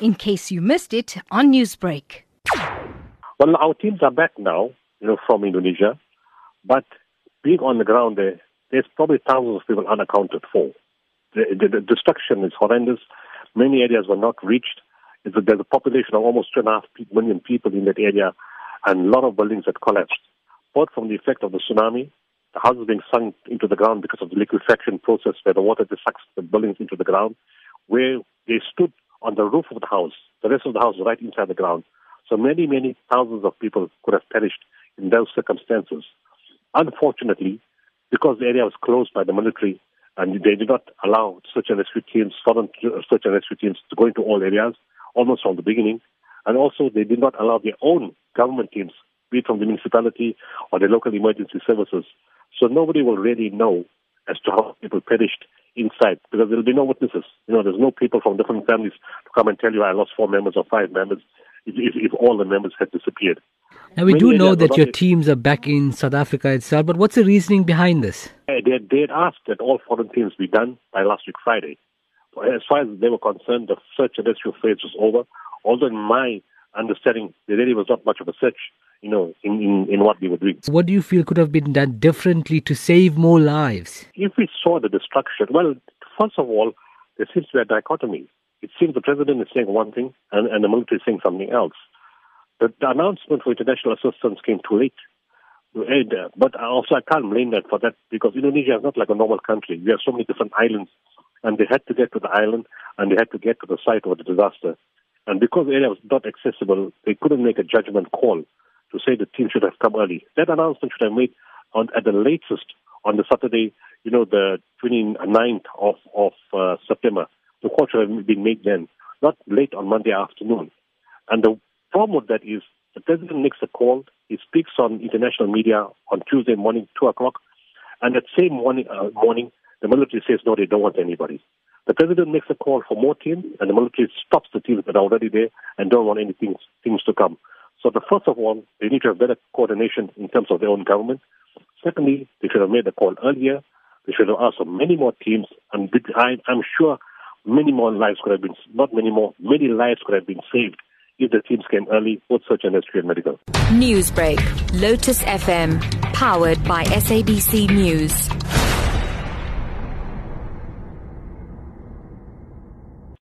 in case you missed it on Newsbreak. Well, our teams are back now, you know, from Indonesia, but being on the ground there, there's probably thousands of people unaccounted for. The, the, the destruction is horrendous. Many areas were not reached. A, there's a population of almost two and a half million people in that area, and a lot of buildings had collapsed, both from the effect of the tsunami, the houses being sunk into the ground because of the liquefaction process where the water just sucks the buildings into the ground, where they stood on the roof of the house, the rest of the house right inside the ground. So many, many thousands of people could have perished in those circumstances. Unfortunately, because the area was closed by the military and they did not allow search and rescue teams, foreign uh, search and rescue teams to go into all areas, almost from the beginning. And also they did not allow their own government teams, be it from the municipality or the local emergency services. So nobody will really know as to how people perished because there will be no witnesses. You know, there's no people from different families to come and tell you I lost four members or five members if, if, if all the members had disappeared. Now, we Many do know that your teams are back in South Africa itself, but what's the reasoning behind this? They, they had asked that all foreign teams be done by last week Friday. As far as they were concerned, the search and rescue phase was over. Although, in my understanding, there really was not much of a search, you know, in, in, in what they were doing. What do you feel could have been done differently to save more lives? If we saw the destruction, well, first of all, there seems to be a dichotomy. It seems the president is saying one thing and, and the military is saying something else. The, the announcement for international assistance came too late. Uh, but also, I can't blame that for that because Indonesia is not like a normal country. We have so many different islands, and they had to get to the island and they had to get to the site of the disaster. And because the area was not accessible, they couldn't make a judgment call to say the team should have come early. That announcement should have made on, at the latest on the Saturday, you know, the 29th of, of uh, September. The call should have been made then, not late on Monday afternoon. And the problem with that is the president makes a call, he speaks on international media on Tuesday morning, 2 o'clock, and that same morning, uh, morning the military says, no, they don't want anybody. The president makes a call for more teams, and the military stops the teams that are already there and don't want anything things to come. So, the first of all, they need to have better coordination in terms of their own government. Secondly, they should have made the call earlier. They should have asked for many more teams, and I'm sure many more lives could have been, not many more, many lives could have been saved if the teams came early, both search and rescue and medical. Newsbreak, Lotus FM, powered by SABC News.